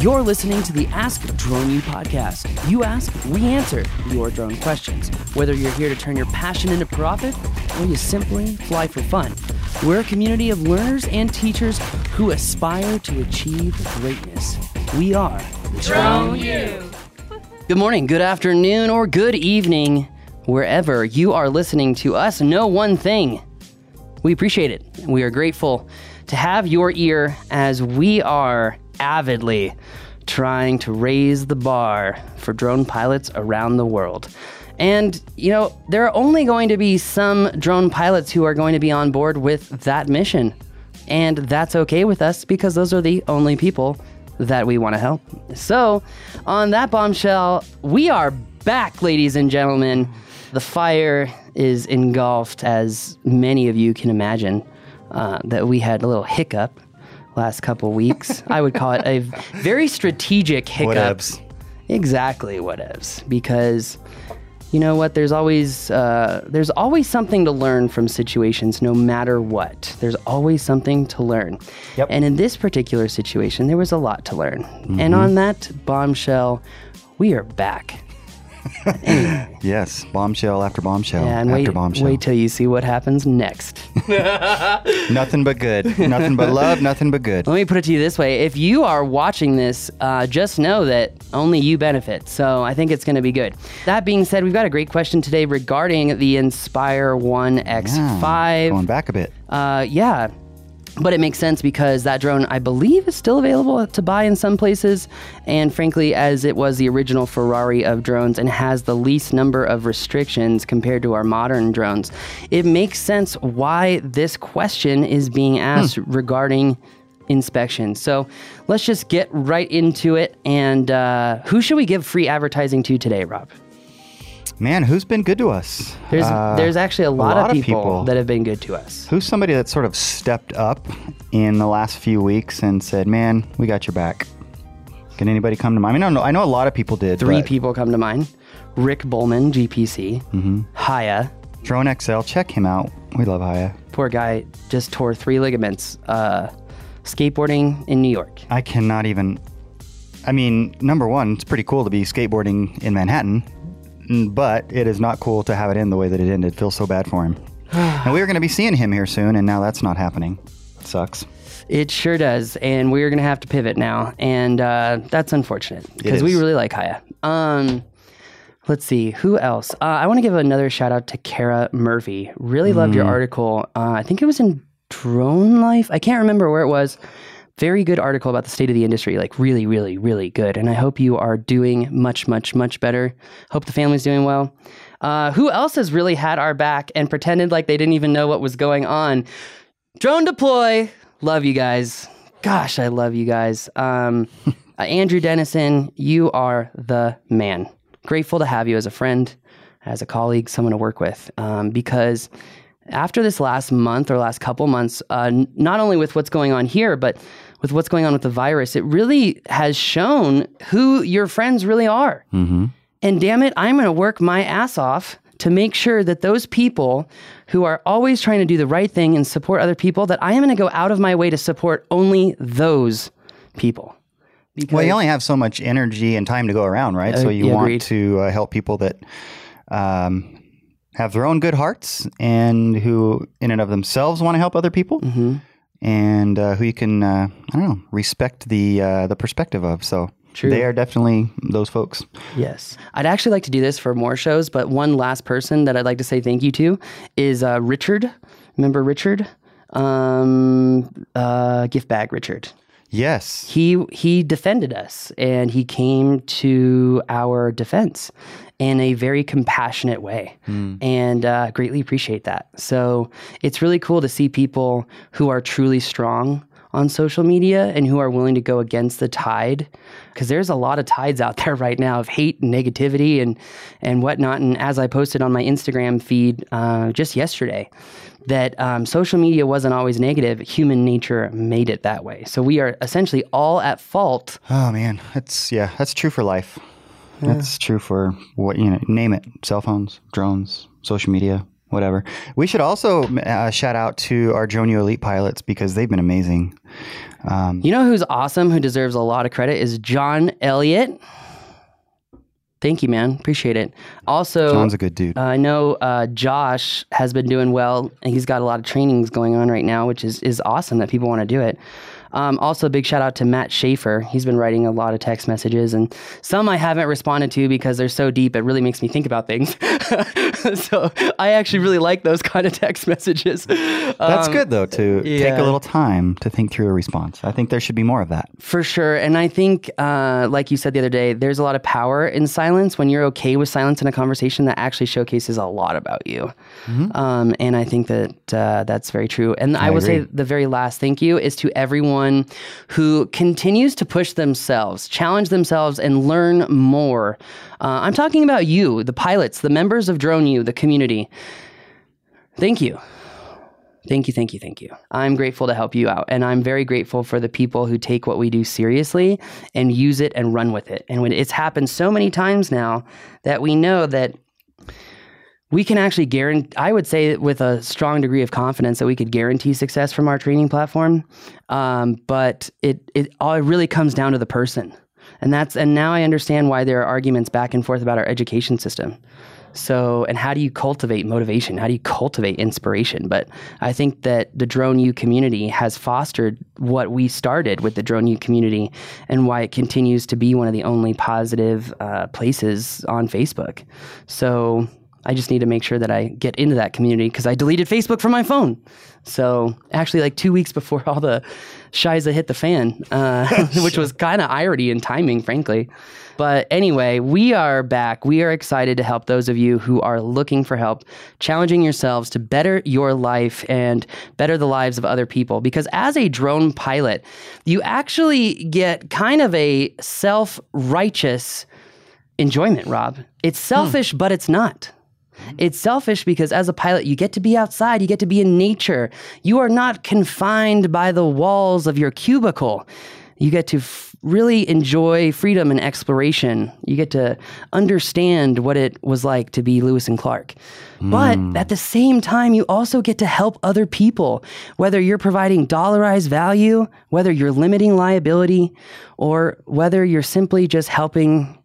You're listening to the Ask Drone U podcast. You ask, we answer your drone questions. Whether you're here to turn your passion into profit or you simply fly for fun, we're a community of learners and teachers who aspire to achieve greatness. We are Drone U. Good morning, good afternoon, or good evening, wherever you are listening to us. Know one thing we appreciate it. We are grateful to have your ear as we are avidly trying to raise the bar for drone pilots around the world. And, you know, there are only going to be some drone pilots who are going to be on board with that mission. And that's okay with us because those are the only people that we want to help. So, on that bombshell, we are back, ladies and gentlemen. The fire is engulfed, as many of you can imagine, uh, that we had a little hiccup last couple weeks. I would call it a very strategic hiccup. Whatevs. Exactly whatevs. Because you know what? There's always uh, there's always something to learn from situations, no matter what. There's always something to learn. Yep. And in this particular situation, there was a lot to learn. And on that bombshell, we are back. Yes, bombshell after bombshell Yeah, and after wait, bombshell. wait till you see what happens next. Nothing but good. nothing but love. Nothing but good. Let me put it to you this way: if you are watching this, uh, just know that only you benefit. So I think it's going to be good. That being said, we've got a great question today regarding the Inspire One X Five. Going back a bit. Uh, yeah. But it makes sense because that drone, I believe, is still available to buy in some places. And frankly, as it was the original Ferrari of drones and has the least number of restrictions compared to our modern drones, it makes sense why this question is being asked regarding inspection. So let's just get right into it. And uh, who should we give free advertising to today, Rob? Man, who's been good to us? There's, Uh, there's actually a lot, lot of of people, people. that have been good to us. Who's somebody that sort of stepped up in the last few weeks and said, "Man, we got your back." Can anybody come to mind? I mean, I know, I know a lot of people did. Three people come to mind. Rick Bowman, GPC. Mm-hmm. Haye, Drone XL, check him out. We love Haye. poor guy, just tore three ligaments uh, skateboarding in New York. I cannot even. I mean, number one, it's pretty cool to be skateboarding in Manhattan, but it is not cool to have it in the way that it ended. Feels so bad for him. and we were going to be seeing him here soon, and now that's not happening. Sucks. It sure does, and we're gonna have to pivot now, and uh, that's unfortunate because we really like Haye. Um, let's see who else. Uh, I want to give another shout out to Kara Murphy. Really loved your article. Uh, I think it was in Drone Life. I can't remember where it was. Very good article about the state of the industry. Like really, really, really good. And I hope you are doing much, much, much better. Hope the family's doing well. Uh, who else has really had our back and pretended like they didn't even know what was going on? DroneDeploy. Love you guys. Gosh, I love you guys. Um, uh, Andrew Dennison, you are the man. Grateful to have you as a friend, as a colleague, someone to work with. Um, because after this last month or last couple months, uh, not only with what's going on here, but with what's going on with the virus, it really has shown who your friends really are. And damn it, I'm going to work my ass off to make sure that those people who are always trying to do the right thing and support other people, that I am going to go out of my way to support only those people. Because Well, you only have so much energy and time to go around, right? Uh, so you want agreed. to uh, help people that um, have their own good hearts and who, in and of themselves, want to help other people, Mm-hmm. And uh, who you can, uh, I don't know, respect the uh, the perspective of. So True. they are definitely those folks. Yes. I'd actually like to do this for more shows, but one last person that I'd like to say thank you to is uh, Richard. Remember Richard? Um, uh, gift bag Richard. Yes, he he defended us and he came to our defense in a very compassionate way. And uh, greatly appreciate that. So it's really cool to see people who are truly strong on social media and who are willing to go against the tide because there's a lot of tides out there right now of hate and negativity and and whatnot and as i posted on my instagram feed uh, just yesterday that um, social media wasn't always negative human nature made it that way so we are essentially all at fault Oh man, that's yeah, that's true for life. That's true for what you know. Name it: cell phones, drones, social media. Whatever. We should also uh, shout out to our Drone U Elite pilots because they've been amazing. Um, You know who's awesome, who deserves a lot of credit, is John Elliott. Thank you, man. Appreciate it. Also, John's a good dude. Uh, I know uh, Josh has been doing well, and he's got a lot of trainings going on right now, which is is awesome that people want to do it. Um, also, big shout out to Matt Schaefer. He's been writing a lot of text messages, and some I haven't responded to because they're so deep. It really makes me think about things. so I actually really like those kind of text messages. That's Um, good though to take a little time to think through a response. I think there should be more of that. For sure. And I think, uh, like you said the other day, there's a lot of power in silence when you're okay with silence in a conversation that actually showcases a lot about you. Um, and I think that uh, that's very true. And I, will say the very last thank you is to everyone who continues to push themselves, challenge themselves, and learn more. Uh, I'm talking about you, the pilots, the members of Drone U, the community. Thank you. Thank you, thank you, thank you. I'm grateful to help you out. And I'm very grateful for the people who take what we do seriously and use it and run with it. And when it's happened so many times now that we know that we can actually guarantee, I would say with a strong degree of confidence that we could guarantee success from our training platform. Um, but it, it all it really comes down to the person. And that's, and now I understand why there are arguments back and forth about our education system. So, and how do you cultivate motivation? How do you cultivate inspiration? But I think that the Drone U community has fostered what we started with the Drone U community and why it continues to be one of the only positive uh, places on Facebook. So, I just need to make sure that I get into that community because I deleted Facebook from my phone. So actually, like two weeks before all the shiza hit the fan, uh, which was kind of irony and timing, frankly. But anyway, we are back. We are excited to help those of you who are looking for help, challenging yourselves to better your life and better the lives of other people. Because as a drone pilot, you actually get kind of a self righteous enjoyment, Rob. It's selfish, but it's not. Mm-hmm. It's selfish because as a pilot, you get to be outside, you get to be in nature. You are not confined by the walls of your cubicle. You get to f- really enjoy freedom and exploration. You get to understand what it was like to be Lewis and Clark. But hmm. at the same time, you also get to help other people, whether you're providing dollarized value, whether you're limiting liability, or whether you're simply just helping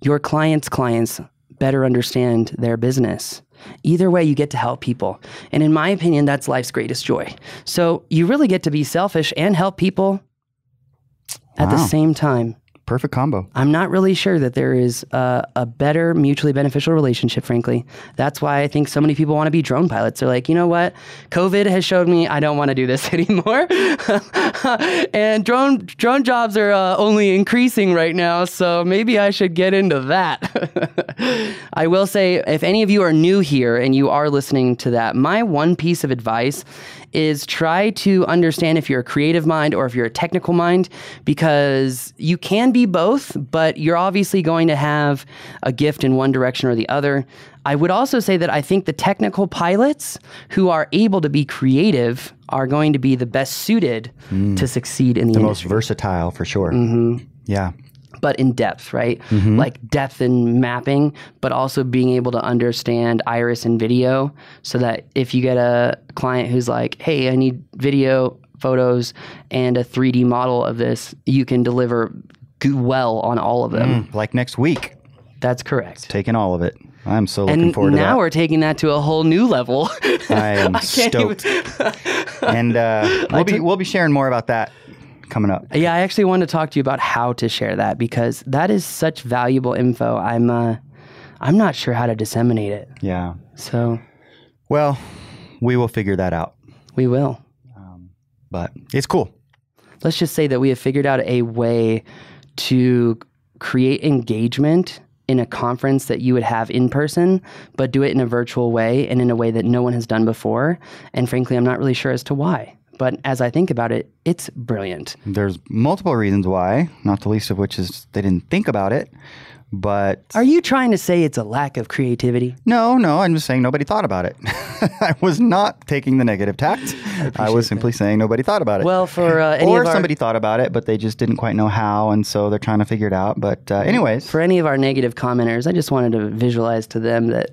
your clients' clients better understand their business. Either way, you get to help people. And in my opinion, that's life's greatest joy. So you really get to be selfish and help people at the same time. Perfect combo. I'm not really sure that there is a, a better mutually beneficial relationship, frankly. That's why I think so many people want to be drone pilots. They're like, you know what? COVID has showed me I don't want to do this anymore. and drone drone jobs are uh, only increasing right now, so maybe I should get into that. I will say, if any of you are new here and you are listening to that, my one piece of advice is try to understand if you're a creative mind or if you're a technical mind because you can be both, but you're obviously going to have a gift in one direction or the other. I would also say that I think the technical pilots who are able to be creative are going to be the best suited to succeed in the, The most versatile for sure. Mm-hmm. Yeah. But in depth, right? Like depth in mapping, but also being able to understand iris and video so that if you get a client who's like, hey, I need video, photos, and a 3D model of this, you can deliver well on all of them. Like next week, That's correct. taking all of it. I'm so looking And forward to that. And now we're taking that to a whole new level. I am even- stoked. and uh, we'll be we'll be sharing more about that coming up. yeah, I actually wanted to talk to you about how to share that because that is such valuable info. I'm uh, I'm not sure how to disseminate it. Yeah. So Well, we will figure that out. we will. Um, But it's cool. let's just say that we have figured out a way to create engagement in a conference that you would have in person, but do it in a virtual way and in a way that no one has done before. And frankly, I'm not really sure as to why. But as I think about it, it's brilliant. There's multiple reasons why, not the least of which is they didn't think about it. But Are you trying to say it's a lack of creativity? no, no, I'm just saying nobody thought about it. I was not taking the negative tact. I, was simply saying nobody thought about it. Well, for uh, any or of our, somebody thought about it, but they just didn't quite know how, and so they're trying to figure it out. But uh, anyways, for any of our negative commenters, I just wanted to visualize to them that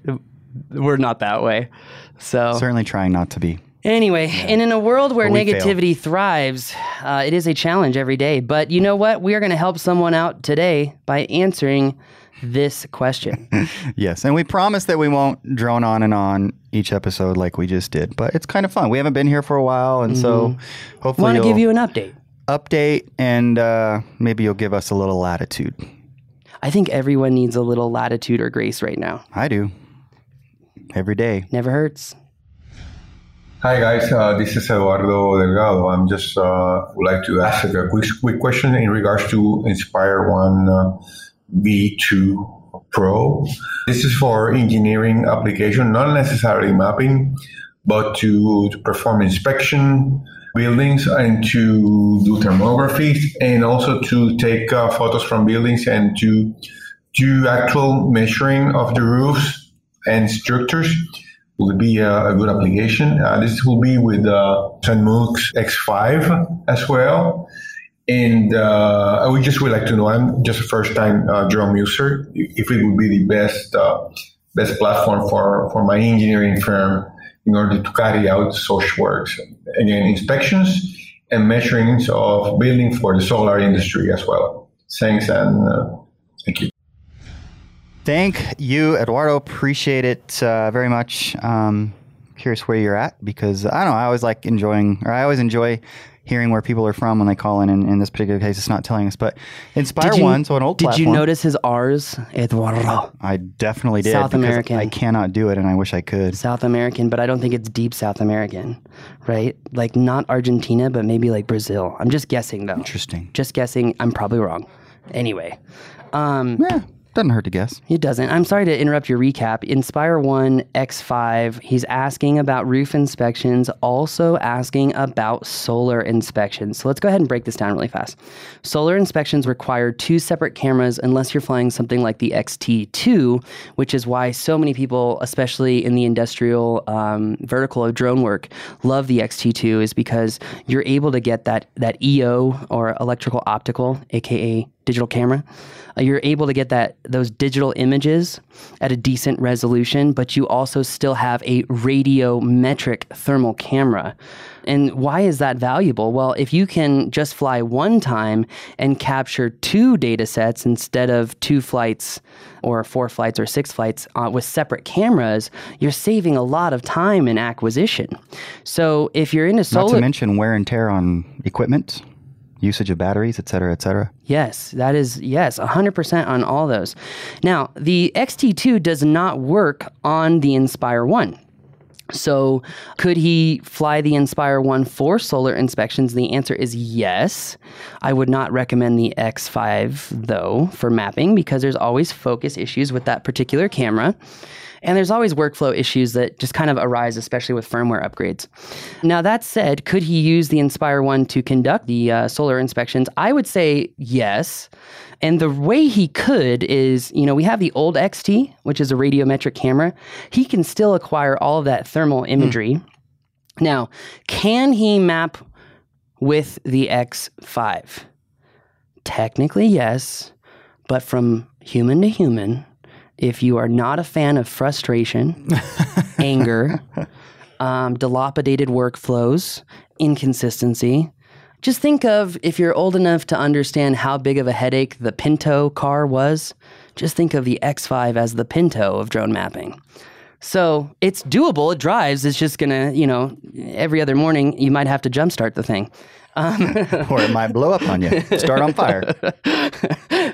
we're not that way. So Certainly trying not to be. Anyway, and in a world where we fail. negativity thrives, uh, it is a challenge every day. But you know what? We are going to help someone out today by answering this question. Yes, and we promise that we won't drone on and on each episode like we just did, but it's kind of fun. We haven't been here for a while, and so hopefully Want to give you an update. update and uh, maybe you'll give us a little latitude. I think everyone needs a little latitude or grace right now. I do every day. Never hurts. Hi guys, uh, this is Eduardo Delgado. I'm just uh, would like to ask a quick, quick question in regards to Inspire One uh, V2 Pro. This is for engineering application, not necessarily mapping, but to, to perform inspection buildings and to do thermographies and also to take uh, photos from buildings and to do actual measuring of the roofs and structures will be a, a good application. Uh, this will be with uh, Zenmuse X5 as well. And uh, would just would like to know, I'm just a first time uh, drone user, if it would be the best uh, best platform for, for my engineering firm in order to carry out such works. Again, inspections and measurings of building for the solar industry as well. Thanks and uh, thank you. Thank you, Eduardo. Appreciate it uh, very much. Um, curious where you're at because I don't know. I always like enjoying, or I always enjoy hearing where people are from when they call in. And in this particular case, it's not telling us, but Inspire Did you- One, so an old Did platform. you notice his R's? Eduardo. I definitely did. South American. I cannot do it, and I wish I could. South American, but I don't think it's deep South American, right? Like not Argentina, but maybe like Brazil. I'm just guessing though. Interesting. Just guessing. I'm probably wrong. Anyway, um, Yeah, doesn't hurt to guess. It doesn't. I'm sorry to interrupt your recap. Inspire 1 X5, he's asking about roof inspections, also asking about solar inspections. So let's go ahead and break this down really fast. Solar inspections require two separate cameras unless you're flying something like the XT2, which is why so many people, especially in the industrial um, vertical of drone work, love the XT2 is because you're able to get that, that EO or electrical optical, aka digital camera. Uh, you're able to get that those digital images at a decent resolution, but you also still have a radiometric thermal camera. And why is that valuable? Well, if you can just fly one time and capture two data sets instead of two flights or four flights or six flights uh, with separate cameras, you're saving a lot of time in acquisition. So if you're into Not to mention wear and tear on equipment, usage of batteries, et cetera, et cetera. Yes, that is yes, 100% on all those. Now, the XT2 does not work on the Inspire 1. So, could he fly the Inspire 1 for solar inspections? The answer is yes. I would not recommend the X5 though for mapping because there's always focus issues with that particular camera. And there's always workflow issues that just kind of arise, especially with firmware upgrades. Now, that said, could he use the Inspire 1 to conduct the uh, solar inspections? I would say yes. And the way he could is, you know, we have the old XT, which is a radiometric camera. He can still acquire all of that thermal imagery. Now, can he map with the X5? Technically, yes. But from human to human, if you are not a fan of frustration, anger, um, dilapidated workflows, inconsistency, just think of if you're old enough to understand how big of a headache the Pinto car was, just think of the X5 as the Pinto of drone mapping. So it's doable. It drives. It's just gonna, you know, every other morning you might have to jumpstart the thing. or it might blow up on you, start on fire.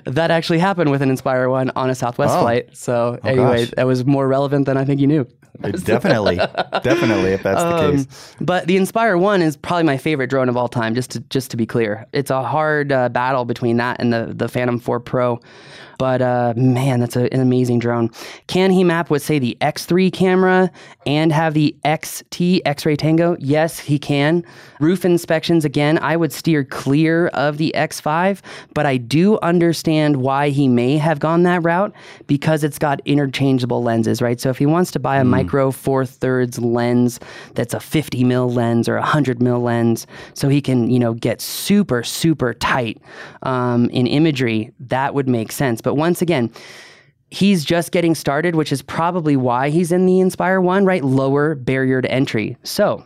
That actually happened with an Inspire one on a Southwest Oh. flight. So anyway, gosh. that was more relevant than I think you knew. definitely, definitely, if that's the Um, case. But the Inspire One is probably my favorite drone of all time. Just to just to be clear, it's a hard uh, battle between that and the the Phantom 4 Pro. But uh, man, that's a, an amazing drone. Can he map with say the X3 camera and have the XT X-ray Tango? Yes, he can. Roof inspections again, I would steer clear of the X5, but I do understand why he may have gone that route because it's got interchangeable lenses, right? So if he wants to buy a micro four thirds lens that's a 50 mil lens or a 100 mil lens, so he can, you know, get super, super tight um, in imagery, that would make sense. But once again, he's just getting started, which is probably why he's in the Inspire 1, right? Lower barrier to entry. So,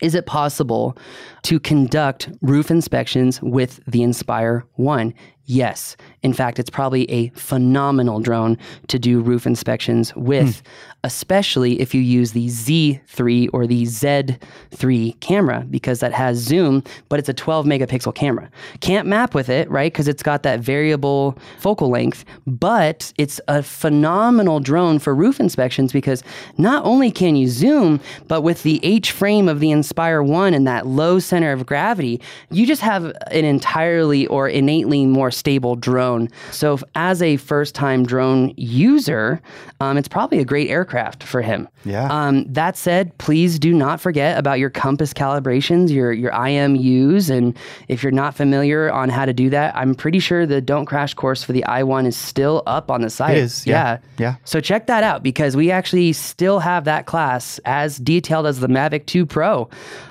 is it possible to conduct roof inspections with the Inspire 1? Yes. In fact, it's probably a phenomenal drone to do roof inspections with, hmm. Especially if you use the Z3 or the Z3 camera, because that has zoom, but it's a 12 megapixel camera. Can't map with it, right? Because it's got that variable focal length, but it's a phenomenal drone for roof inspections because not only can you zoom, but with the H frame of the Inspire 1 and that low center of gravity, you just have an entirely or innately more stable drone. So, as a first time drone user, um, it's probably a great aircraft for him. Yeah. Um, that said, please do not forget about your compass calibrations, your your IMUs, and if you're not familiar on how to do that, I'm pretty sure the Don't Crash course for the i1 is still up on the site. It is, yeah. Yeah. So check that out because we actually still have that class as detailed as the Mavic 2 Pro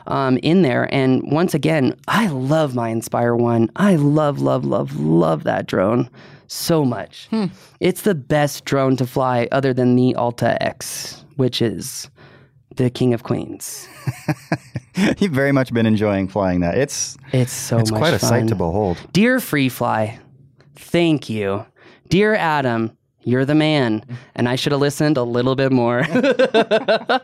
um, in there. And once again, I love my Inspire One. I love, love, love, love that drone so much. Hmm. It's the best drone to fly other than the Alta X, which is the king of queens. You've very much been enjoying flying that. It's It's so it's quite a sight to behold. Dear Freefly, thank you. Dear Adam, you're the man, and I should have listened a little bit more. uh,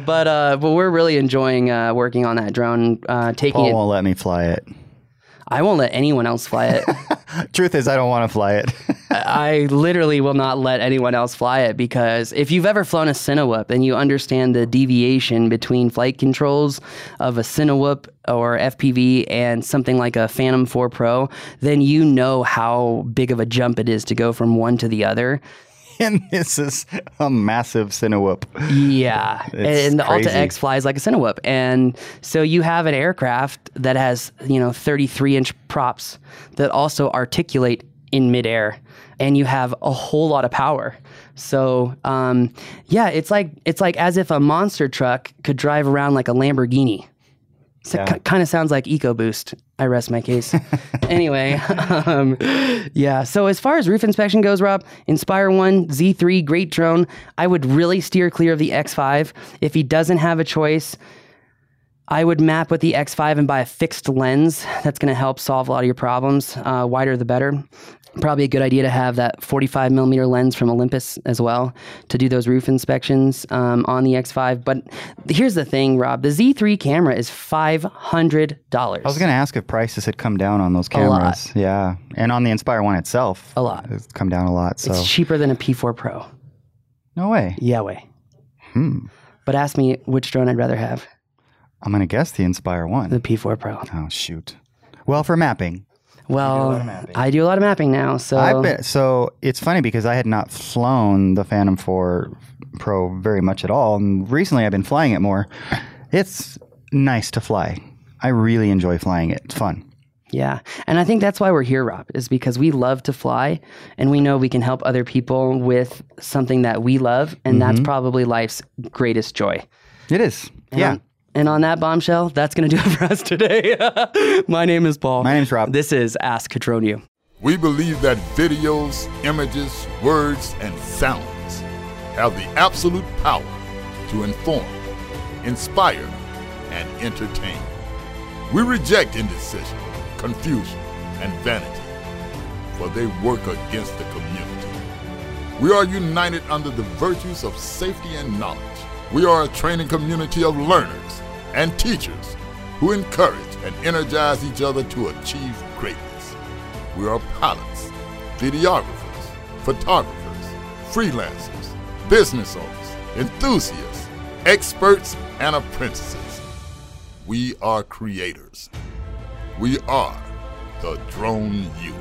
but uh, but we're really enjoying uh, working on that drone, uh, taking Paul it. won't let me fly it. I won't let anyone else fly it. Truth is, I don't want to fly it. I literally will not let anyone else fly it because if you've ever flown a Cinewhoop and you understand the deviation between flight controls of a Cinewhoop or FPV and something like a Phantom 4 Pro, then you know how big of a jump it is to go from one to the other. And this is a massive Cinewhoop. Yeah, It's and the Alta. X flies like a Cinewhoop, and so you have an aircraft that has you know 33 inch props that also articulate in midair, and you have a whole lot of power. So um, yeah, it's like it's like as if a monster truck could drive around like a Lamborghini. So Yeah. it kind of sounds like EcoBoost. I rest my case. anyway, um, yeah. So as far as roof inspection goes, Rob, Inspire One Z3, great drone. I would really steer clear of the X5 if he doesn't have a choice. I would map with the X5 and buy a fixed lens. That's going to help solve a lot of your problems. Uh, wider the better. Probably a good idea to have that 45 millimeter lens from Olympus as well to do those roof inspections um, on the X5. But here's the thing, Rob: the Z3 camera is five hundred dollars. I was going to ask if prices had come down on those A lot. cameras. Yeah, and on the Inspire One itself, A lot. It's come down a lot. So It's cheaper than a P4 Pro. no way. Yeah, way. Hmm. But ask me which drone I'd rather have: I'm going to guess the Inspire One. the P4 Pro. Oh shoot. Well, for mapping, Well, mapping. I do a lot of mapping now, so I've been, so it's funny because I had not flown the Phantom 4 Pro very much at all, and recently I've been flying it more. It's nice to fly. I really enjoy flying it. It's fun. Yeah. And I think that's why we're here, Rob, is because we love to fly and we know we can help other people with something that we love. And that's Mm-hmm. probably life's greatest joy. It is. Yeah. And on that bombshell, that's going to do it for us today. My name is Paul. My name's Rob. This is Ask Drone U. We believe that videos, images, words, and sounds have the absolute power to inform, inspire, and entertain. We reject indecision, confusion, and vanity, for they work against the community. We are united under the virtues of safety and knowledge. We are a training community of learners and teachers who encourage and energize each other to achieve greatness. We are pilots, videographers, photographers, freelancers, business owners, enthusiasts, experts, and apprentices. We are creators. We are the Drone U.